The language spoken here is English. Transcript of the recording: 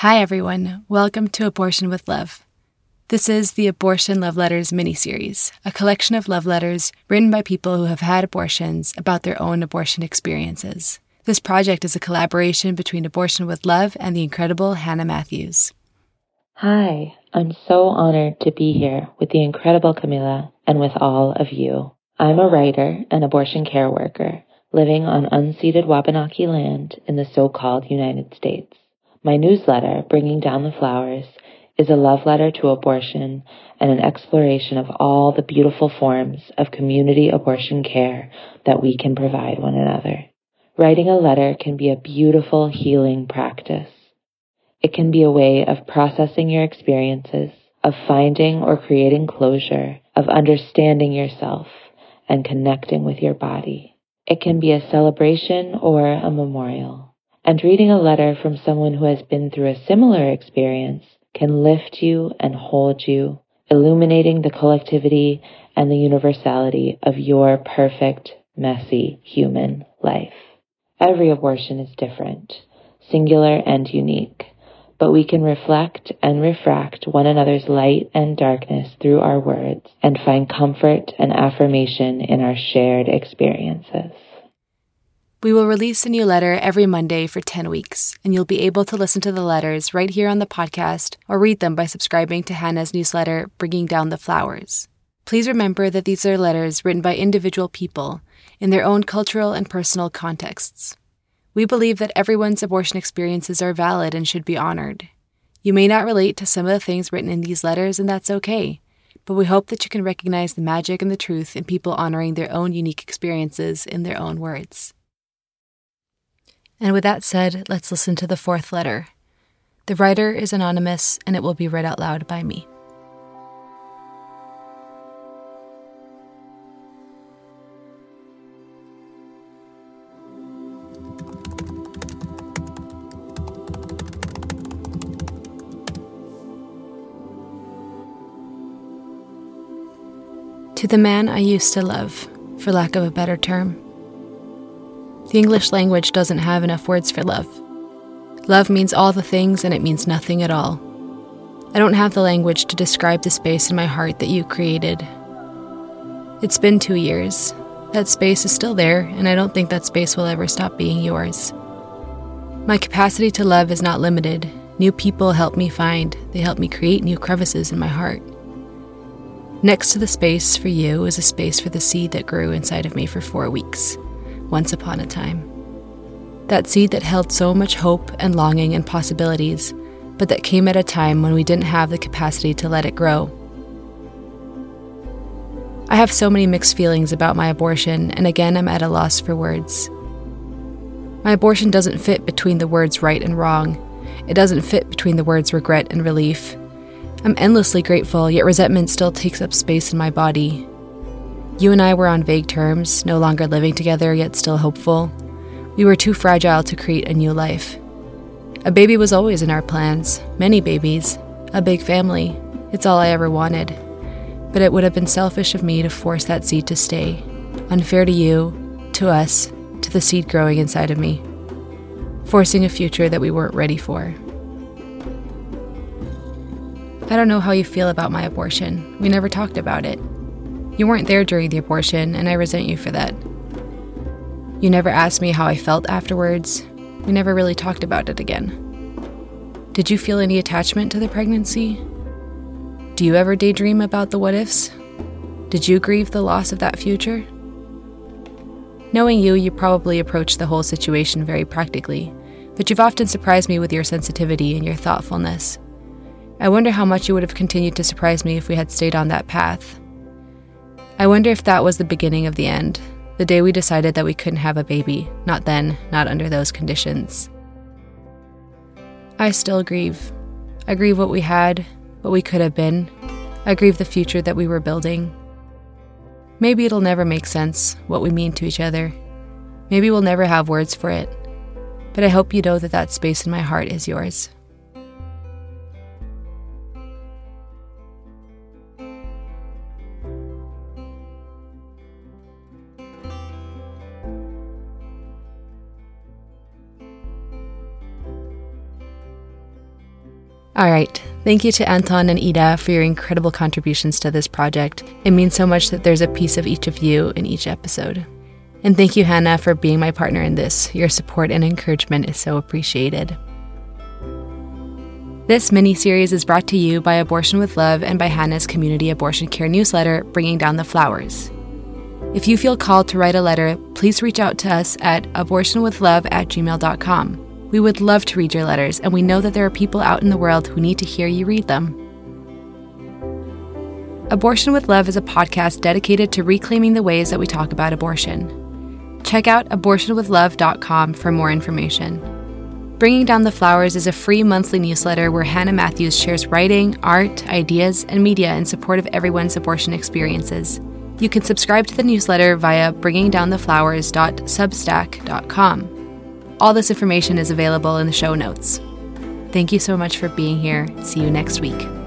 Hi, everyone. Welcome to Abortion with Love. This is the Abortion Love Letters miniseries, a collection of love letters written by people who have had abortions about their own abortion experiences. This project is a collaboration between Abortion with Love and the incredible Hannah Matthews. Hi, I'm so honored to be here with the incredible Camilla and with all of you. I'm a writer and abortion care worker living on unceded Wabanaki land in the so-called United States. My newsletter, Bringing Down the Flowers, is a love letter to abortion and an exploration of all the beautiful forms of community abortion care that we can provide one another. Writing a letter can be a beautiful healing practice. It can be a way of processing your experiences, of finding or creating closure, of understanding yourself and connecting with your body. It can be a celebration or a memorial. And reading a letter from someone who has been through a similar experience can lift you and hold you, illuminating the collectivity and the universality of your perfect, messy human life. Every abortion is different, singular and unique but we can reflect and refract one another's light and darkness through our words and find comfort and affirmation in our shared experiences. We will release a new letter every Monday for 10 weeks, and you'll be able to listen to the letters right here on the podcast or read them by subscribing to Hannah's newsletter, Bringing Down the Flowers. Please remember that these are letters written by individual people in their own cultural and personal contexts. We believe that everyone's abortion experiences are valid and should be honored. You may not relate to some of the things written in these letters, and that's okay, but we hope that you can recognize the magic and the truth in people honoring their own unique experiences in their own words. And with that said, let's listen to the fourth letter. The writer is anonymous, and it will be read out loud by me. To the man I used to love, for lack of a better term. The English language doesn't have enough words for love. Love means all the things and it means nothing at all. I don't have the language to describe the space in my heart that you created. It's been two years. That space is still there, and I don't think that space will ever stop being yours. My capacity to love is not limited. New people help me find, they help me create new crevices in my heart. Next to the space for you is a space for the seed that grew inside of me for four weeks, once upon a time. That seed that held so much hope and longing and possibilities, but that came at a time when we didn't have the capacity to let it grow. I have so many mixed feelings about my abortion, and again, I'm at a loss for words. My abortion doesn't fit between the words right and wrong. It doesn't fit between the words regret and relief. I'm endlessly grateful, yet resentment still takes up space in my body. You and I were on vague terms, no longer living together, yet still hopeful. We were too fragile to create a new life. A baby was always in our plans, many babies, a big family. It's all I ever wanted. But it would have been selfish of me to force that seed to stay. Unfair to you, to us, to the seed growing inside of me. Forcing a future that we weren't ready for. I don't know how you feel about my abortion. We never talked about it. You weren't there during the abortion, and I resent you for that. You never asked me how I felt afterwards. We never really talked about it again. Did you feel any attachment to the pregnancy? Do you ever daydream about the what ifs? Did you grieve the loss of that future? Knowing you, you probably approached the whole situation very practically, but you've often surprised me with your sensitivity and your thoughtfulness. I wonder how much you would have continued to surprise me if we had stayed on that path. I wonder if that was the beginning of the end, the day we decided that we couldn't have a baby, not then, not under those conditions. I still grieve. I grieve what we had, what we could have been. I grieve the future that we were building. Maybe it'll never make sense, what we mean to each other. Maybe we'll never have words for it. But I hope you know that that space in my heart is yours. All right. Thank you to Anton and Ida for your incredible contributions to this project. It means so much that there's a piece of each of you in each episode. And thank you, Hannah, for being my partner in this. Your support and encouragement is so appreciated. This mini series is brought to you by Abortion with Love and by Hannah's Community Abortion Care newsletter, Bringing Down the Flowers. If you feel called to write a letter, please reach out to us at abortionwithlove at gmail.com. We would love to read your letters, and we know that there are people out in the world who need to hear you read them. Abortion with Love is a podcast dedicated to reclaiming the ways that we talk about abortion. Check out abortionwithlove.com for more information. Bringing Down the Flowers is a free monthly newsletter where Hannah Matthews shares writing, art, ideas, and media in support of everyone's abortion experiences. You can subscribe to the newsletter via bringingdowntheflowers.substack.com. All this information is available in the show notes. Thank you so much for being here. See you next week.